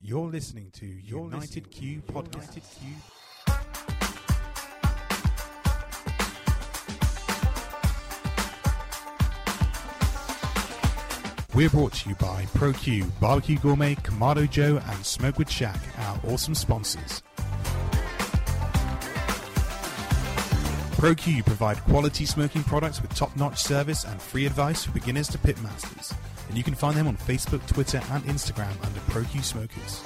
You're listening to You're United Q Podcast. United Q. We're brought to you by ProQ, Barbecue Gourmet, Kamado Joe, and Smokewood Shack, our awesome sponsors. ProQ provide quality smoking products with top-notch service and free advice for beginners to pitmasters and you can find them on Facebook, Twitter, and Instagram under ProQ Smokers.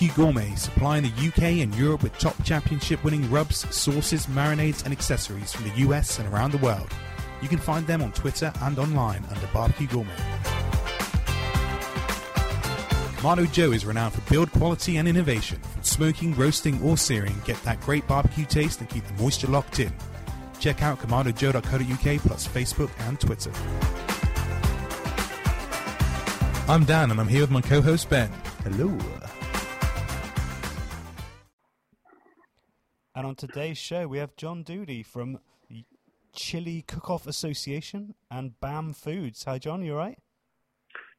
Barbecue Gourmet, supplying the UK and Europe with top championship winning rubs, sauces, marinades, and accessories from the US and around the world. You can find them on Twitter and online under Barbecue Gourmet. Kamado Joe is renowned for build quality and innovation. From smoking, roasting, or searing, get that great barbecue taste and keep the moisture locked in. Check out KamadoJoe.co.uk plus Facebook and Twitter. I'm Dan and I'm here with my co-host Ben. Hello. And on today's show, we have John Doody from Chili Cook-Off Association and BAM Foods. Hi, John. You all right?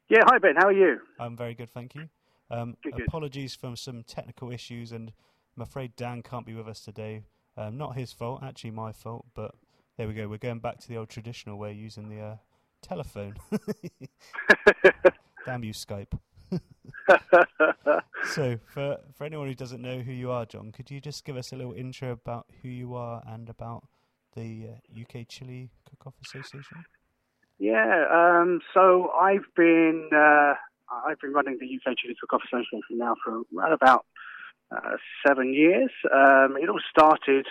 Yeah. Hi, Ben. How are you? I'm very good, thank you. Um, Good, good. apologies for some technical issues, and I'm afraid Dan can't be with us today. Um, not his fault, actually my fault, but there we go. We're going back to the old traditional way, using the uh, telephone. Damn you, Skype. so, for for anyone who doesn't know who you are, John, could you just give us a little intro about who you are and about the uh, UK Chili Cook-Off Association? Yeah. Um, so I've been uh, I've been running the UK Chili Cook-Off Association now for about uh, seven years. Um, it all started,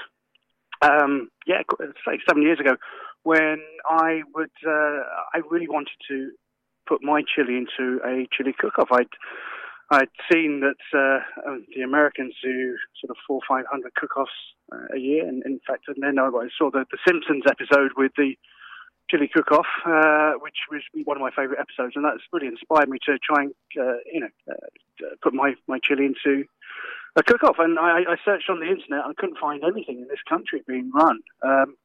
um, yeah, say seven years ago, when I would uh, I really wanted to put my chili into a chili cook-off. I'd I'd seen that uh, um, the Americans do sort of four, five hundred cook-offs uh, a year, and in fact, and then I saw the, the Simpsons episode with the chili cook-off, uh, which was one of my favourite episodes, and that's really inspired me to try and uh, you know uh, put my my chili into a cook-off. And I, I searched on the internet, I couldn't find anything in this country being run. Um,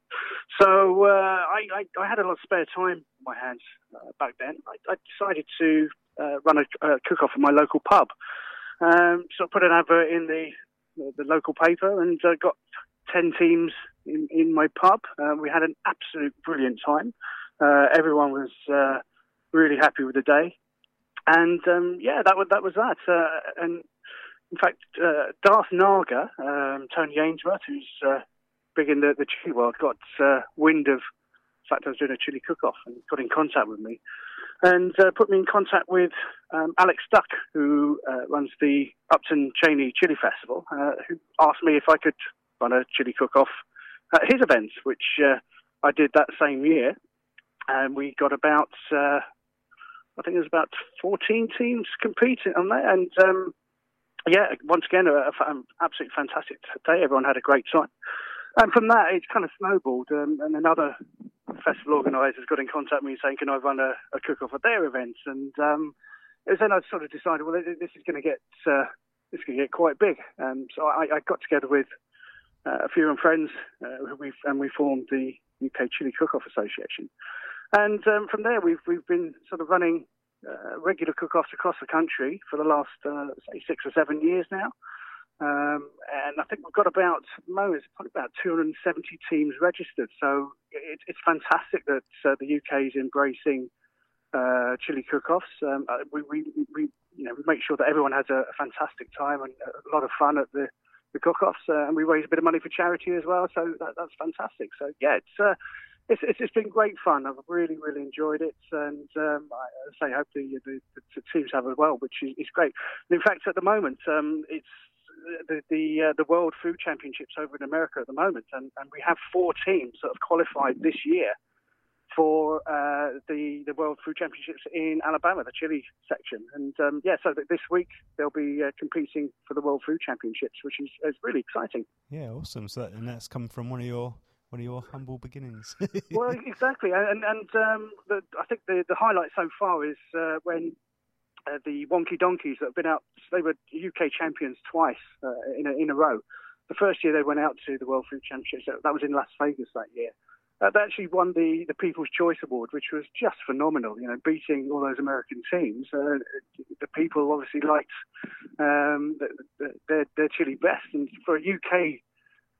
so uh, I, I, I had a lot of spare time my hands uh, back then. I, decided to uh, run a, a cook-off in my local pub. Um, so I put an advert in the the local paper and uh, got ten teams in, in my pub. Uh, we had an absolute brilliant time. Uh, everyone was uh, really happy with the day, and um, yeah, that was that was that. Uh, and in fact, uh, Darth Naga, um, Tony Ainsworth, who's uh, big in the, the chili world, got uh, wind of the fact I was doing a chili cook-off and got in contact with me and uh, put me in contact with um, Alex Duck, who uh, runs the Upton Cheyney Chili Festival, uh, who asked me if I could run a chili cook-off at his events, which I did that same year. And we got about, I think it was about 14 teams competing on that. And um, yeah, once again, a, a fa- absolutely fantastic day. Everyone had a great time. And from that, it's kind of snowballed. Um, and another festival organisers got in contact with me saying, "Can I run a, a cook-off at their events?" And um, then I sort of decided, well, this is going to get uh, this to get quite big. Um, so I, I got together with uh, a few of friends, uh, and we formed the UK Chili Cook-Off Association. And um, from there, we've we've been sort of running uh, regular cook-offs across the country for the last uh, say six or seven years now. Um, and I think we've got about, the moment, probably about 270 teams registered. So it, it's fantastic that uh, the UK is embracing uh, chili cook-offs. Um, uh, we, we, we, you know, we make sure that everyone has a, a fantastic time and a lot of fun at the, the cook-offs, uh, and we raise a bit of money for charity as well. So that, that's fantastic. So yeah, it's, uh, it's, it's it's been great fun. I've really really enjoyed it, and um, I say hopefully the, the, the teams have as well, which is, is great. And in fact, at the moment, um, it's the the, uh, the World Food Championships over in America at the moment, and, and we have four teams that have qualified this year for uh, the the World Food Championships in Alabama, the chili section. And um, yeah, so this week they'll be uh, competing for the World Food Championships, which is, is really exciting. Yeah, awesome. So that, and that's come from one of your one of your humble beginnings. well, exactly, and and um, the, I think the the highlight so far is uh, when. Uh, the Wonky Donkeys that have been out, they were UK champions twice uh, in, a, in a row. The first year they went out to the World Food Championships, that was in Las Vegas that year. uh, they actually won the, the People's Choice Award, which was just phenomenal. You know, beating all those American teams. Uh, the people obviously liked um, the, the, their, their chili best, and for a UK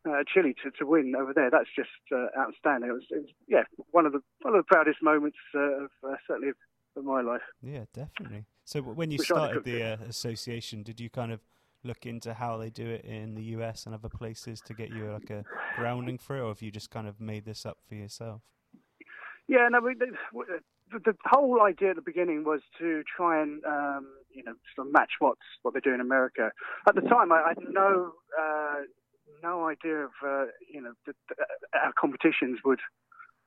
uh, Chile to, to win over there. That's just uh, outstanding. It was, it was, yeah, one of the one of the proudest moments uh, of uh, certainly of, my life. Yeah, definitely. So when you Which started the uh, association, did you kind of look into how they do it in the US and other places to get you like a grounding for it, or have you just kind of made this up for yourself? Yeah, no, we, the, the, whole idea at the beginning was to try and um, you know sort of match what's what they do in America. At the time, I, I had no uh, no idea of uh, you know that our competitions would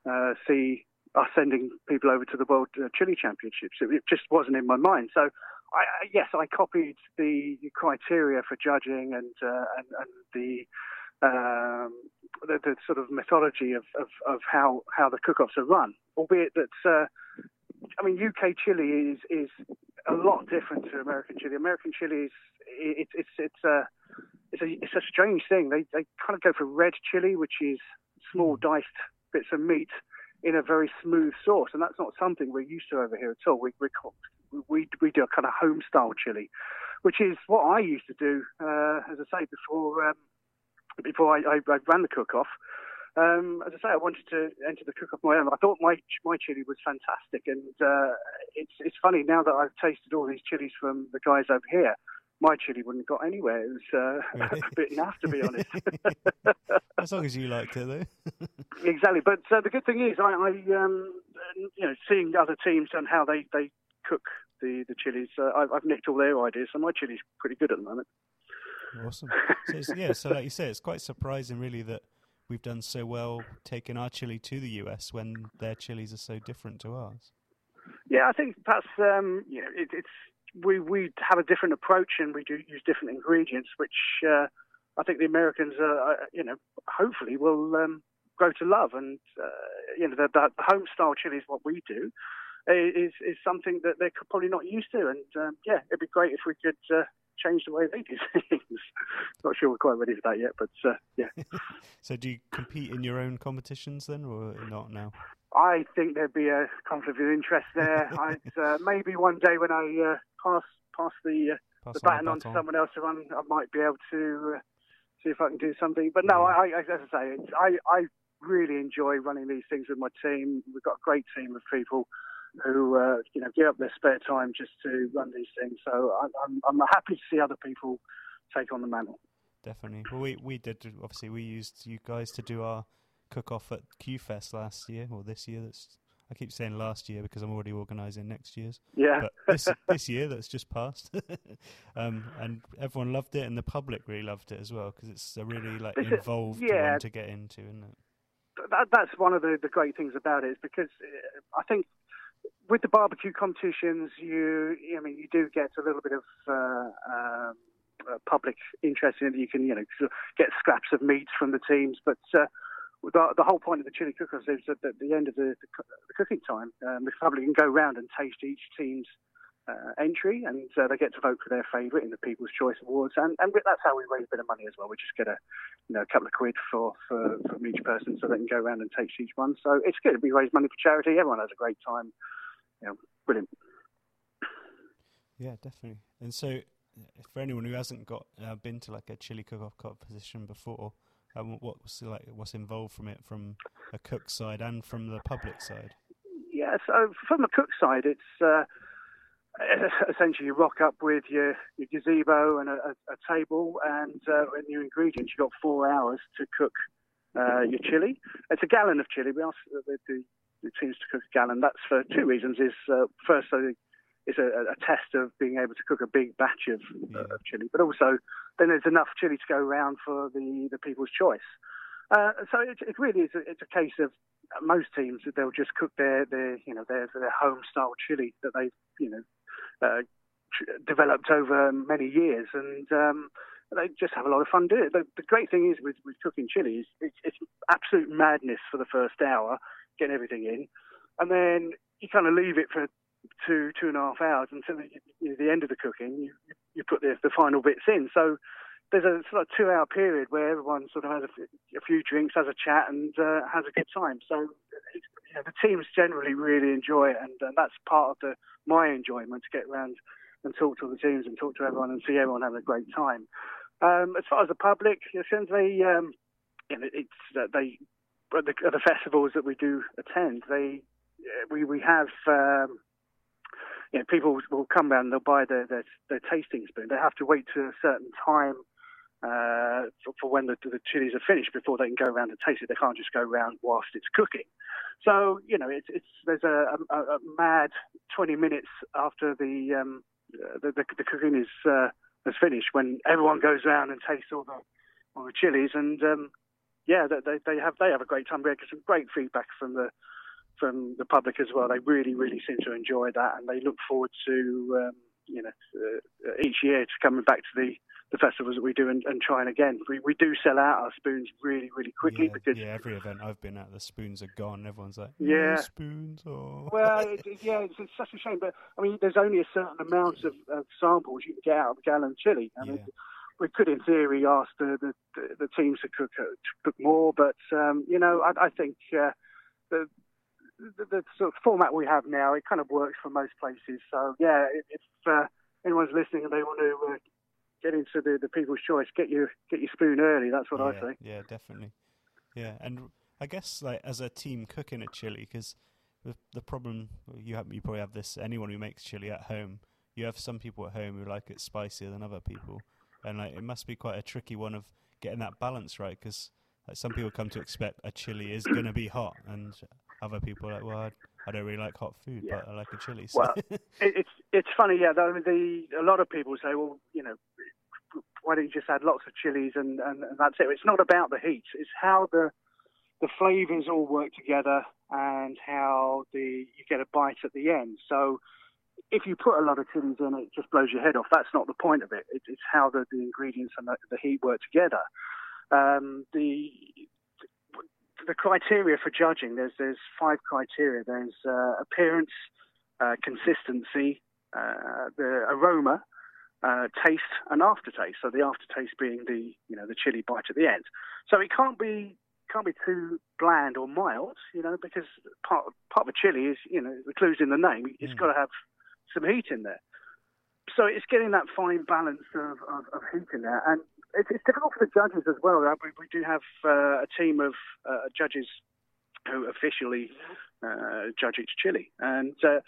uh, see us sending people over to the World uh, Chili Championships. It, just wasn't in my mind. So, I, yes, I copied the, criteria for judging and uh, and, and, the, um, the, the sort of methodology of, of, of, how how the cook-offs are run. Albeit that, uh, I mean, UK chili is is a lot different to American chili. American chili is it, it's it's a it's a it's a strange thing. They they kind of go for red chili, which is small hmm. diced bits of meat in a very smooth sauce, and that's not something we're used to over here at all. We we we, we do a kind of home style chili, which is what I used to do, uh, as I say before um, before I, I, I ran the cook off. Um, as I say, I wanted to enter the cook off my own. I thought my my chili was fantastic, and uh, it's it's funny now that I've tasted all these chilies from the guys over here my chili wouldn't have got anywhere. It was uh, really? a bit naff, to be honest. as long as you liked it, though. exactly. But uh, the good thing is, I, I um, you know, seeing other teams and how they, they cook the the chilies, uh, I've, I've nicked all their ideas, so my chili's pretty good at the moment. Awesome. So yeah, so like you say, it's quite surprising, really, that we've done so well taking our chili to the US when their chilies are so different to ours. Yeah, I think perhaps um, you know, it, it's we we have a different approach and we do use different ingredients, which uh, I think the Americans, uh, you know, hopefully will um, grow to love. And uh, you know, the, the, home style chili is what we do. Is is something that they're probably not used to, and um, yeah, it'd be great if we could uh, change the way they do things. not sure we're quite ready for that yet, but uh, yeah. so, do you compete in your own competitions then, or not now? I think there'd be a conflict of interest there. uh, maybe one day when I uh, pass pass the uh, pass the baton on, to someone else to run, I might be able to uh, see if I can do something. But no, I, I, as I say, I I really enjoy running these things with my team. We've got a great team of people who uh, you know give up their spare time just to run these things. So I'm I'm happy to see other people take on the mantle. Definitely. Well, we we did obviously we used you guys to do our cook off at Q Fest last year or this year. That's I keep saying last year because I'm already organising next year's. Yeah. But this this year that's just passed, um, and everyone loved it, and the public really loved it as well because it's a really like involved yeah, one to get into, isn't it? That, that's one of the, the great things about it is because uh, I think with the barbecue competitions, you I mean you do get a little bit of uh, um, uh, public interest in it. You can you know get scraps of meat from the teams, but uh, the, the, whole point of the chili cook-offs is that at the end of the, the, the cooking time, um, the public can go around and taste each team's uh, entry, and uh, they get to vote for their favourite in the People's Choice Awards, and, and that's how we raise a bit of money as well. We just get a, you know, a couple of quid for, for from each person, so they can go around and taste each one. So it's good. We raise money for charity. Everyone has a great time. You know, brilliant. Yeah, definitely. And so, for anyone who hasn't got uh, been to like a chili cook-off competition before, um, what's like what's involved from it from a cook side and from the public side? Yeah, so from the cook side, it's uh, essentially you rock up with your, your gazebo and a, a, table and uh, and your ingredients. You've got four hours to cook uh, your chili. It's a gallon of chili. We ask the, the, the teams to cook a gallon. That's for two reasons. Is uh, first, so it's a, a, test of being able to cook a big batch of, yeah. uh, of chili, but also then there's enough chili to go around for the, the people's choice. Uh, so it, it, really is a, it's a case of most teams they'll just cook their, their you know their their home style chili that they've you know uh, developed over many years and um, they just have a lot of fun doing it. The, the great thing is with, with cooking chili is it's, it's absolute madness for the first hour, getting everything in, and then you kind of leave it for two two and a half hours until the, the end of the cooking. You you put the the final bits in. So there's a sort of two hour period where everyone sort of has a, a few drinks, has a chat, and uh, has a good time. So you know, the teams generally really enjoy it, and, and that's part of the my enjoyment to get around and talk to the teams and talk to everyone and see everyone having a great time. Um, as far as the public, since they, um, you know, it's uh, they at the, at the, festivals that we do attend, they we we have. Um, you know, people will come around and they'll buy their, their, their tasting spoon. They have to wait to a certain time uh, for, for, when the, the chilies are finished before they can go around and taste it. They can't just go around whilst it's cooking. So you know, it's, it's there's a, a, a mad 20 minutes after the um, the, the, the, cooking is uh, is finished when everyone goes around and tastes all the all the chilies and um, yeah, they, they have they have a great time. We get some great feedback from the from the public as well. They really really seem to enjoy that and they look forward to um, you know uh, each year to coming back to the the festivals that we do and, and trying again. We we do sell out our spoons really really quickly yeah, because yeah, every event I've been at, the spoons are gone. Everyone's like, yeah, spoons. Oh. Well, it, yeah, it's, it's, such a shame, but I mean, there's only a certain amount of, of samples you can get out of a gallon of chili. I mean, we could, in theory, ask the the, the teams to cook uh, to cook more, but um, you know, I, I think uh, the, the, the sort of format we have now it kind of works for most places. So yeah, if uh, anyone's listening and they want to uh, get into the, the people's choice. Get your get your spoon early. That's what yeah, I say. Yeah, definitely. Yeah, and I guess like as a team cooking a chili, because the the problem you have, you probably have this. Anyone who makes chili at home, you have some people at home who like it spicier than other people, and like it must be quite a tricky one of getting that balance right. Because like some people come to expect a chili is going to be hot, and other people are like, well, I, I don't really like hot food, yeah. but I like a chili. So. Well, it, it's it's funny, yeah. The, the a lot of people say, well, you know, why don't you just add lots of chilies and, and, and that's it? It's not about the heat. It's how the the flavors all work together and how the you get a bite at the end. So if you put a lot of chilies in, it just blows your head off. That's not the point of it. it it's how the, the ingredients and the, the heat work together. Um, the the criteria for judging there's there's five criteria. There's uh, appearance, uh, consistency, uh, the aroma, uh, taste and aftertaste. So the aftertaste being the you know the chili bite at the end. So it can't be can't be too bland or mild, you know, because part part of a chili is you know the clues in the name. It's mm. got to have some heat in there. So it's getting that fine balance of, of, of heat in there, and it's, it's, difficult for the judges as well. We, we do have uh, a team of uh, judges who officially uh, judge each chili, and uh,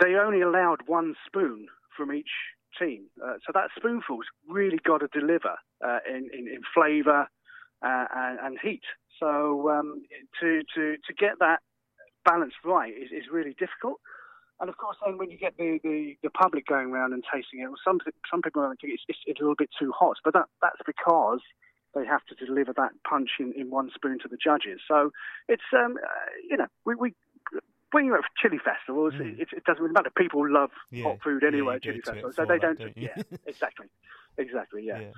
they only allowed one spoon from each team. Uh, so that spoonful's really got to deliver uh, in, in, in flavour uh, and, and, heat. So um, to, to, to get that balance right is, is really difficult. And of course, then when you get the, the, the public going around and tasting it, well, some some people think it's, it's, a little bit too hot, but that, that's because they have to deliver that punch in, in one spoon to the judges. So it's um, uh, you know we, we when you're at chili festivals, mm. it, it, doesn't really matter. People love yeah. hot food anyway yeah, at chili festivals, so they that, don't. don't yeah, exactly, exactly, yeah. yeah.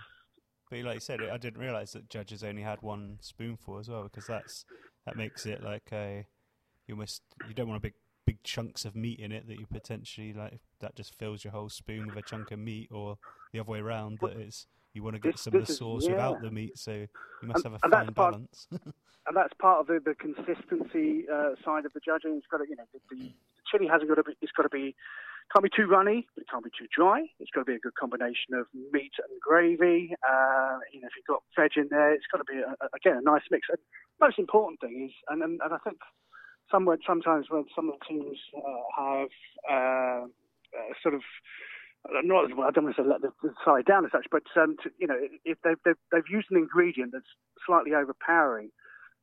But like you said, I didn't realise that judges only had one spoonful as well, because that's that makes it like a you almost you don't want a big big chunks of meat in it that you potentially like that just fills your whole spoon with a chunk of meat, or the other way around that it's you want to get this, some of the sauce is, without the meat, so you must and, have a fine balance. and that's part of the, the consistency uh, side of the judging. It's got to, you know, the, the chili hasn't got to be. It's got to be. Can't be too runny, but it can't be too dry. It's got to be a good combination of meat and gravy. Uh, you know, if you've got veg in there, it's got to be a, a, again a nice mix. And most important thing is, and and, and I think somewhere sometimes when some of the teams uh, have uh, uh sort of not, well, I don't want to say let the, the side down as such, but um, to, you know, if they've, they've, they've used an ingredient that's slightly overpowering,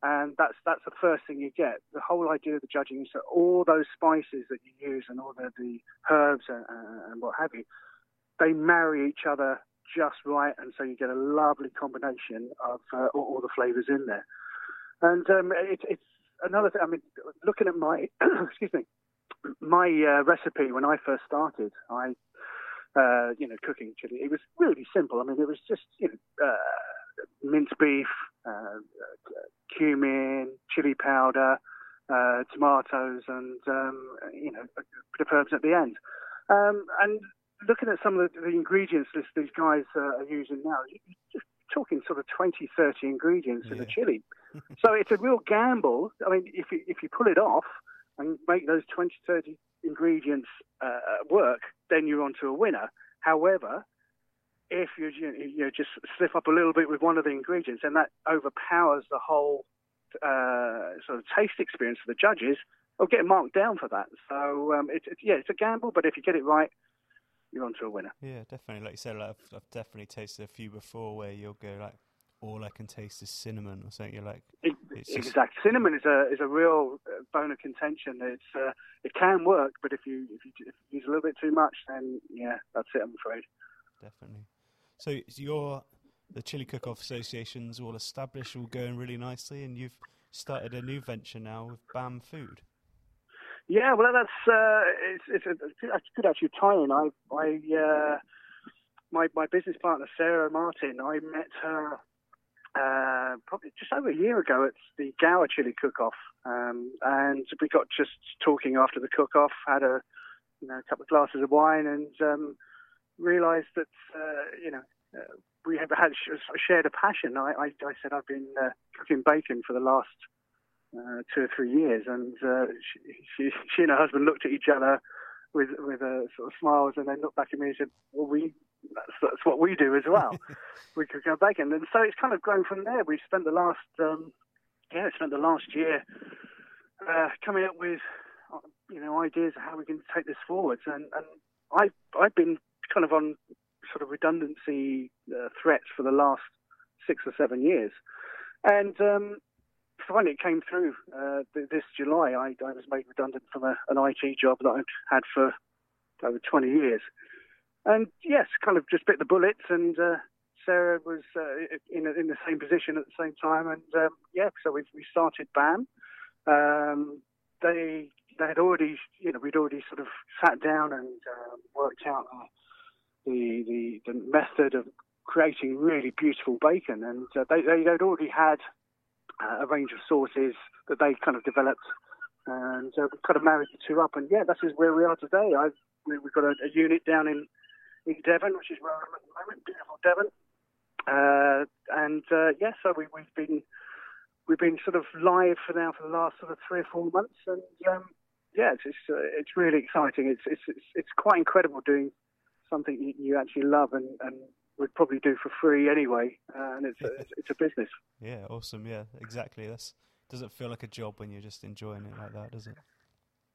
and that's that's the first thing you get. The whole idea of the judging is that all those spices that you use and all the, the herbs and, and what have you, they marry each other just right, and so you get a lovely combination of uh, all, all, the flavors in there. And um, it, it's another thing. I mean, looking at my excuse me, my uh, recipe when I first started, I uh, you know, cooking chili. It was really simple. I mean, it was just, you know, uh, minced beef, uh, cumin, chili powder, uh, tomatoes, and, um, you know, a bit of herbs at the end. Um, and looking at some of the, the ingredients list these guys uh, are using now, you're just talking sort of 20, 30 ingredients yeah. in a chili. so it's a real gamble. I mean, if you, if you pull it off and make those 20, 30 ingredients uh, work, then you're onto a winner. However, if you you know just slip up a little bit with one of the ingredients, and that overpowers the whole uh, sort of taste experience for the judges, they'll get marked down for that. So um, it's, it's yeah, it's a gamble, but if you get it right, you're onto a winner. Yeah, definitely. Like you said, like I've, I've, definitely tasted a few before where you'll go like, all I can taste is cinnamon or something. You're like, it, exact. Cinnamon is a is a real uh, bone of contention. It's uh, it can work, but if you if you, if you use a little bit too much, then yeah, that's it. I'm afraid. Definitely. So your the Chili Cook Off Association's all established, all going really nicely, and you've started a new venture now with BAM Food. Yeah, well, that's uh, it's it's a, good actually tie-in. I I uh, my my business partner Sarah Martin, I met her uh, probably just over a year ago at the Gower Chili Cook-Off, um, and we got just talking after the cook-off, had a you know a couple of glasses of wine, and um, realised that uh, you know uh, we have had shared a passion. I, I, I said I've been uh, cooking bacon for the last uh, two or three years, and uh, she, she, she, and her husband looked at each other with with uh, sort of smiles, and then looked back at me and said, "Well, we that's, that's what we do as well. we cook our bacon." And so it's kind of grown from there. We've spent the last um, yeah, spent the last year uh, coming up with you know ideas of how we can take this forwards, and and I I've been kind of on sort of redundancy uh, threats for the last six or seven years. And um, finally, it came through uh, this July. I, I, was made redundant from a, an IT job that I'd had for over 20 years. And yes, kind of just bit the bullets. And uh, Sarah was uh, in, in the same position at the same time. And um, yeah, so we, we started BAM. Um, they they had already, you know, we'd already sort of sat down and uh, worked out the, the, the method of creating really beautiful bacon. And uh, they, they, would already had uh, a range of sauces that they kind of developed. And uh, we kind of married the two up. And yeah, that's where we are today. I've, we, have got a, a, unit down in, in Devon, which is where I'm at the moment, beautiful Devon. Uh, and uh, yeah, so we, we've been we've been sort of live for now for the last sort of three or four months, and um, yeah, it's it's, uh, it's really exciting. It's, it's it's it's quite incredible doing something you, you actually love and, and would probably do for free anyway, uh, and it's a, it's a business. Yeah, awesome. Yeah, exactly. That's doesn't feel like a job when you're just enjoying it like that, does it?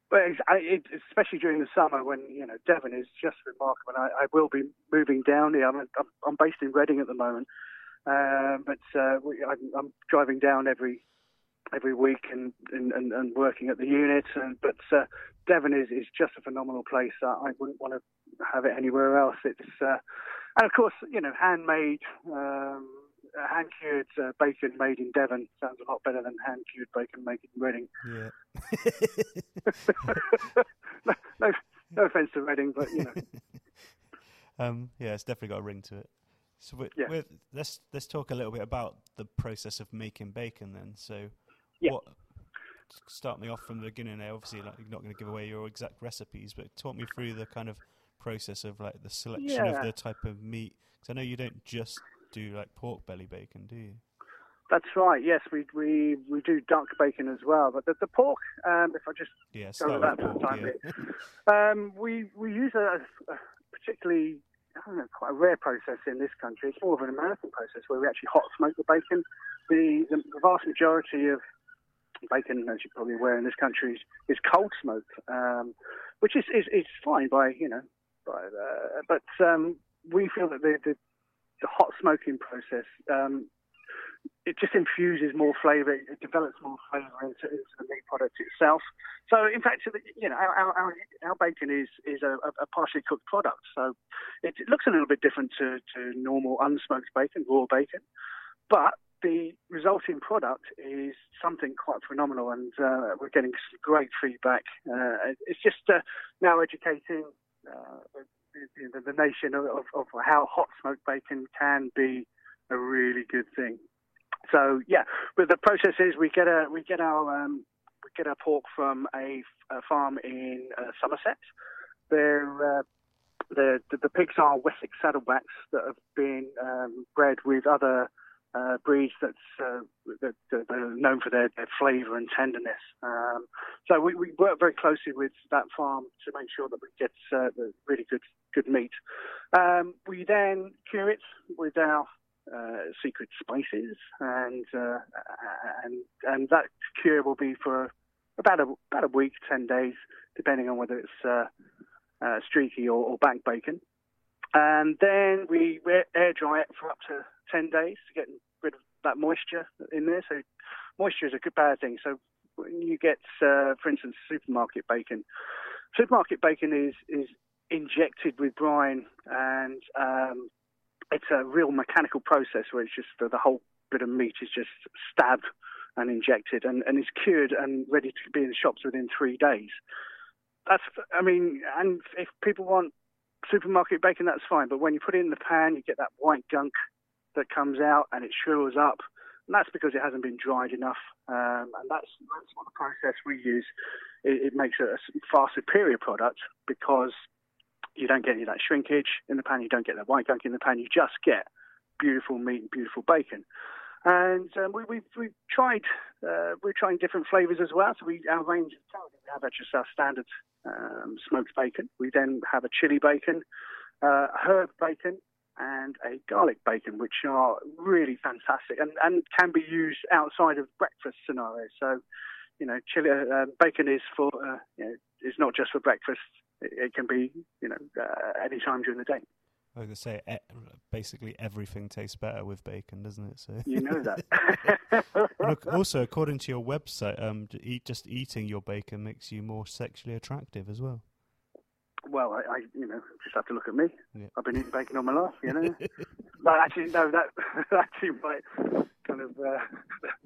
But it, especially during the summer when you know Devon is just remarkable. I, I will be moving down here. I'm, I'm, I'm based in Reading at the moment, uh, but uh, we, I'm, I'm driving down every every week and, and, and, working at the unit. And, but uh, Devon is, is just a phenomenal place. I wouldn't want to have it anywhere else. It's uh, and of course, you know, handmade, um, hand cured uh, bacon made in Devon sounds a lot better than hand cured bacon made in Reading. Yeah. no, no, no offense to Reading, but you know. Um, yeah, it's definitely got a ring to it. So we're, yeah. we're, let's let's talk a little bit about the process of making bacon then. So yeah. what start me off from the beginning there. Obviously, like, you're not going to give away your exact recipes, but talk me through the kind of process of like the selection yeah. of the type of meat. Because I know you don't just do like pork belly bacon, do you? That's right. Yes, we we we do duck bacon as well. But the, the pork, um, if I just yeah, go that for the time, yeah. um, we we use a, a particularly I don't know, quite a rare process in this country. It's more of an American process where we actually hot smoke the bacon. The, the, the vast majority of bacon, as you're probably aware in this country, is, is cold smoked, um, which is, is, is fine by, you know, by, uh, but um, we feel that the, the, the hot smoking process um, it just infuses more flavour, it develops more flavour into, into, the meat product itself. So, in fact, you know, our, our, our bacon is is a, a, partially cooked product, so it, looks a little bit different to, to normal unsmoked bacon, raw bacon, but the resulting product is something quite phenomenal, and uh, we're getting great feedback. Uh, it's just uh, now educating the, the, nation of, of, how hot smoked bacon can be a really good thing. So yeah, but the process is we get a we get our um, we get our pork from a, a farm in uh, Somerset. They're uh, the, the, the pigs are Wessex saddlebacks that have been um, bred with other uh, breeds that's uh, that, that, are known for their, their flavour and tenderness. Um, so we, we work very closely with that farm to make sure that we get uh, the really good good meat. Um, we then cure it with our uh, secret spices, and uh, and and that cure will be for about a about a week, ten days, depending on whether it's uh, streaky or, or back bacon. And then we air dry it for up to 10 days to get that moisture in there. So moisture is a good bad thing. So when you get, uh, for instance, supermarket bacon, supermarket bacon is is injected with brine, and um, it's a real mechanical process where it's just the, the whole bit of meat is just stabbed and injected, and, and is cured and ready to be in the shops within three days. That's, I mean, and if people want supermarket bacon, that's fine. But when you put it in the pan, you get that white gunk that comes out and it shrivels up. And that's because it hasn't been dried enough. Um, and that's, that's what the process we use. It, it makes it a far superior product because you don't get any of that shrinkage in the pan, you don't get that white gunk in the pan, you just get beautiful meat and beautiful bacon. And um, we, we've, we've tried, uh, we're trying different flavours as well. So we, our range, of salad, we have just our standard um, smoked bacon. We then have a chili bacon, uh, herb bacon, and a garlic bacon, which are really fantastic and, and can be used outside of breakfast scenarios. So, you know, chili uh, bacon is for uh, you know, is not just for breakfast. It, it can be you know uh, any time during the day. I was going to say, basically everything tastes better with bacon, doesn't it? So you know that. Also, according to your website, um, just eating your bacon makes you more sexually attractive as well. Well, I, I, you know, just have to look at me. Yeah. I've been eating bacon all my life, you know. but actually, no, that actually might kind of uh,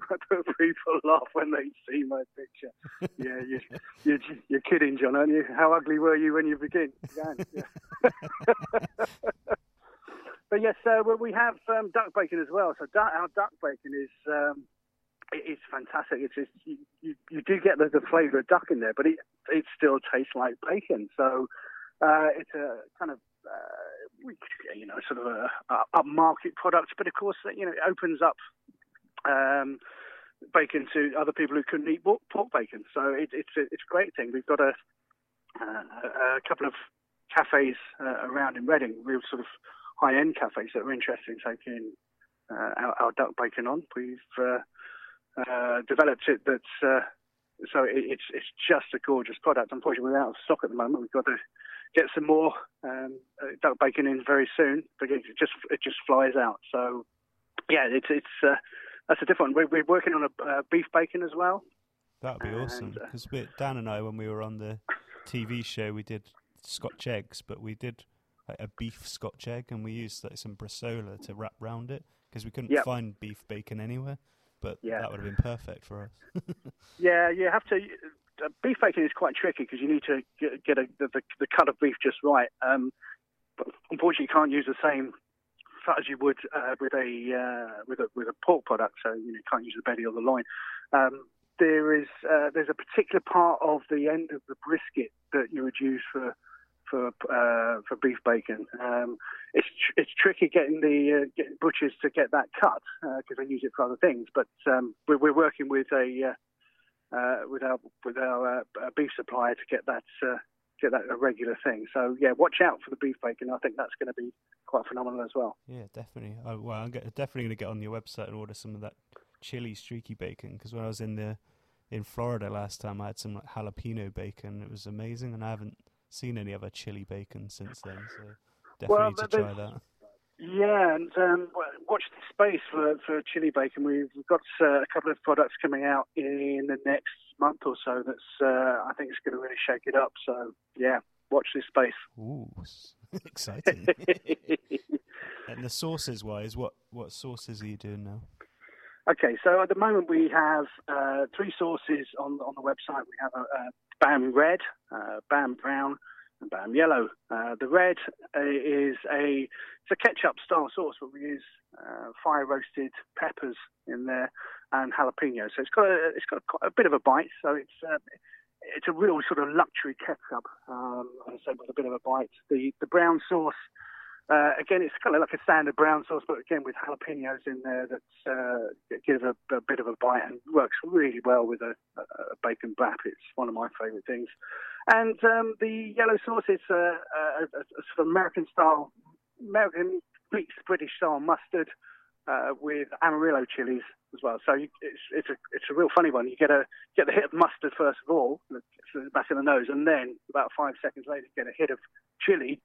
people laugh when they see my picture. Yeah, you, you're, you're kidding, John, aren't you? How ugly were you when you begin? Yeah. but yes, uh, well, we have um, duck bacon as well. So duck, our duck bacon is um, it is fantastic. It's just, you, you, you, do get the, the flavour of duck in there, but it it still tastes like bacon. So uh, it's a kind of uh, you know sort of a, a upmarket product, but of course you know it opens up um, bacon to other people who couldn't eat pork bacon. So it, it's a, it's a great thing. We've got a uh, a couple of cafes uh, around in Reading, real sort of high end cafes that are interested in taking uh, our, our, duck bacon on. We've uh, uh, developed it that so it, it's it's just a gorgeous product. Unfortunately, we're out of stock at the moment. We've got to get some more um, uh, duck bacon in very soon, but it just it just flies out. So yeah, it's it's uh, that's a different. We're, we're working on a uh, beef bacon as well. That would be and, awesome because Dan and I, when we were on the TV show, we did Scotch eggs, but we did like, a beef Scotch egg, and we used like some bresaola to wrap round it because we couldn't yep. find beef bacon anywhere but yeah. that would have been perfect for us. yeah, you have to. Uh, beef bacon is quite tricky because you need to get, get a, the, the, the, cut of beef just right. Um, but unfortunately, you can't use the same fat as you would uh, with a uh, with a with a pork product. So you, know, you can't use the belly or the loin. Um, there is uh, there's a particular part of the end of the brisket that you would use for for uh, for beef bacon. Um, it's tr- it's tricky getting the uh, getting butchers to get that cut because uh, they use it for other things. But um, we're, we're, working with a uh, uh, with our with our beef supplier to get that get that a regular thing. So yeah, watch out for the beef bacon. I think that's going to be quite phenomenal as well. Yeah, definitely. Oh, well, I'm definitely going to get on your website and order some of that chili streaky bacon because when I was in the in Florida last time, I had some like jalapeno bacon. It was amazing, and I haven't seen any other chili bacon since then. So definitely well, to try that. Yeah, and um, watch the space for, for chili bacon. We've got uh, a couple of products coming out in the next month or so. That's uh, I think it's going to really shake it up. So yeah, watch this space. Ooh, exciting! and the sauces wise, what what sauces are you doing now? Okay, so at the moment we have uh, three sauces on on the website. We have a, a BAM red, uh, BAM brown, and BAM yellow. Uh, the red uh, is a it's a ketchup style sauce, but we use fire roasted peppers in there and jalapeno. So it's got a, it's got a, a bit of a bite. So it's it's a real sort of luxury ketchup. Um, I say with a bit of a bite. The the brown sauce. Uh, again, it's kind of like a standard brown sauce, but again with jalapenos in there that uh, give a, a, bit of a bite and works really well with a, a bacon bap. It's one of my favourite things. And um, the yellow sauce is a, a, a sort of American style, American mixed British style mustard uh, with Amarillo chilies as well. So you, it's it's a it's a real funny one. You get a get the hit of mustard first of all, back in the nose, and then about five seconds later, you get a hit of chili.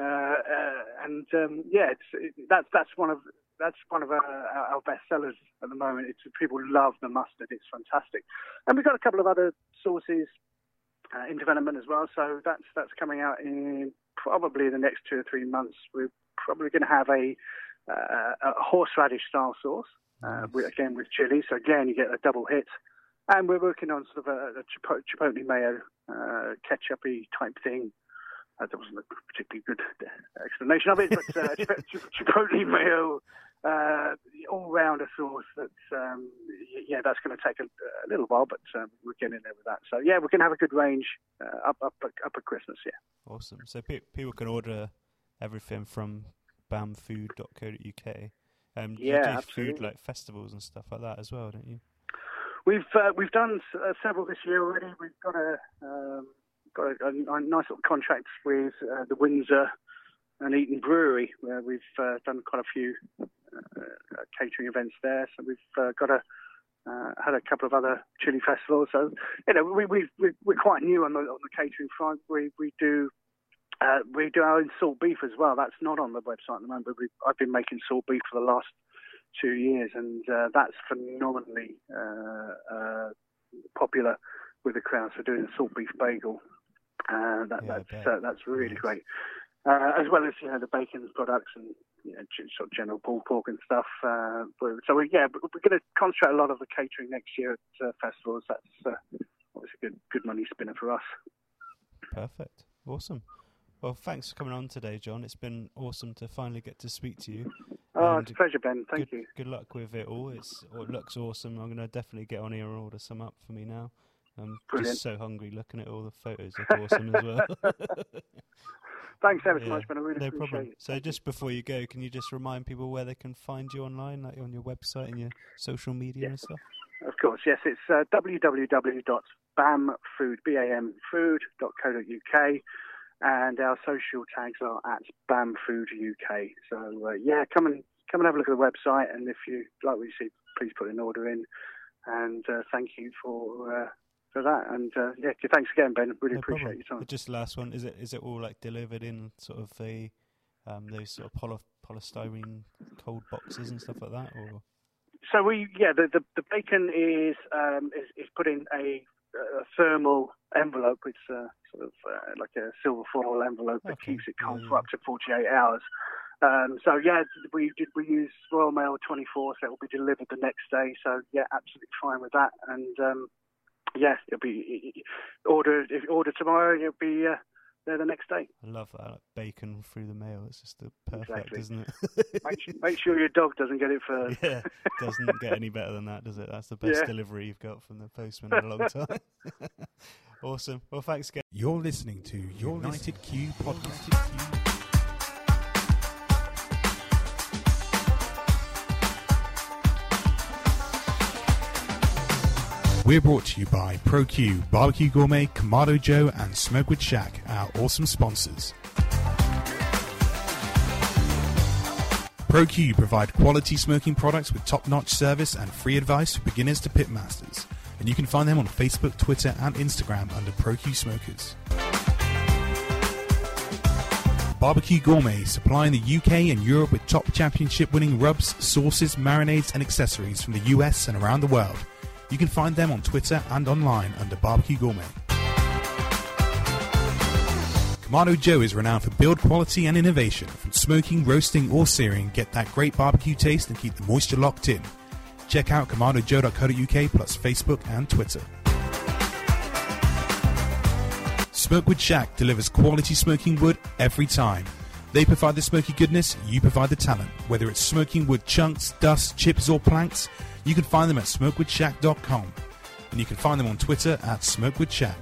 Uh, uh, and um, yeah, it's, it, that's that's one of that's one of our, our best sellers at the moment. It's people love the mustard. It's fantastic, and we've got a couple of other sauces uh, in development as well. So that's that's coming out in probably the next two or three months. We're probably going to have a, uh, a horseradish style sauce, uh, with, again with chili. So again, you get a double hit. And we're working on sort of a, a chipotle mayo uh, ketchupy type thing. Uh, that wasn't a particularly good explanation of it, but uh, chipotle mayo uh, all-rounder sauce. That's um, yeah, that's going to take a, a, little while, but um, we're getting there with that. So yeah, we're going to have a good range uh, up up up at Christmas. Yeah. Awesome. So pe- people can order everything from bamfood.co.uk. Um, yeah, you do food like festivals and stuff like that as well, don't you? We've uh, we've done uh, several this year already. We've got a um, got a, a, nice little contract with uh, the Windsor and Eton Brewery, where we've uh, done quite a few uh, catering events there. So we've uh, got a had a couple of other chili festivals. So you know we we we're quite new on the on the catering front. We we do uh, we do our own salt beef as well. That's not on the website at the moment, but I've been making salt beef for the last two years, and uh, that's phenomenally uh, uh popular with the crowds for doing a salt beef bagel. Uh, that, yeah, that's uh, that's really great. as well as you know the bacon products and you know, sort of general pulled pork and stuff. so we, yeah, we're going to concentrate a lot of the catering next year at festivals. That's obviously a good good money spinner for us. Perfect. Awesome. Well, thanks for coming on today, John. It's been awesome to finally get to speak to you. Oh, and it's a pleasure, Ben. Thank good, you. Good luck with it all. It's it looks awesome. I'm going to definitely get on here and order some up for me now. I'm Brilliant. just so hungry looking at all the photos. Look awesome as well. Thanks ever so yeah, much, Ben. I really no appreciate problem. it. So, just before you go, can you just remind people where they can find you online, like on your website and your social media and stuff? Of course, yes. It's uh, www.bamfood.co.uk and our social tags are at bamfooduk. So uh, yeah, come and come and have a look at the website, and if you like what you see, please put an order in. And uh, thank you for uh, for that. And uh, yeah, thanks again, Ben. Really no appreciate problem. your time. Just the last one, is it is it all like delivered in sort of the um, those sort of poly- polystyrene cold boxes and stuff like that, or? So we yeah the the, the bacon is um, is, is put in a a thermal envelope. It's uh, sort of uh, like a silver foil envelope that okay. keeps it cold yeah, for up to 48 hours. Um, so yeah, we did we use Royal Mail 24, so it will be delivered the next day. So yeah, absolutely fine with that. And um, yeah, it'll be order if you order tomorrow, it'll be uh, there the next day. I love that like bacon through the mail. It's just the perfect, exactly. isn't it? make, sure, make, sure your dog doesn't get it first. yeah, doesn't get any better than that, does it? That's the best yeah. delivery you've got from the postman in a long time. awesome. Well, thanks, again. You're listening to Your United Q podcast. We're brought to you by ProQ, Barbecue Gourmet, Kamado Joe, and Smokewood Shack, our awesome sponsors. ProQ provide quality smoking products with top-notch service and free advice for beginners to pitmasters, and you can find them on Facebook, Twitter, and Instagram under ProQ Smokers. Barbecue Gourmet, supplying the UK and Europe with top championship winning rubs, sauces, marinades, and accessories from the US and around the world. You can find them on Twitter and online under Barbecue Gourmet. Kamado Joe is renowned for build quality and innovation. From smoking, roasting, or searing, get that great barbecue taste and keep the moisture locked in. Check out kamadojoe.co.uk plus Facebook and Twitter. Smokewood Shack delivers quality smoking wood every time. They provide the smoky goodness, you provide the talent. Whether it's smoking wood chunks, dust, chips, or planks, you can find them at smokewoodshack.com. and you can find them on Twitter at Smokewood Shack.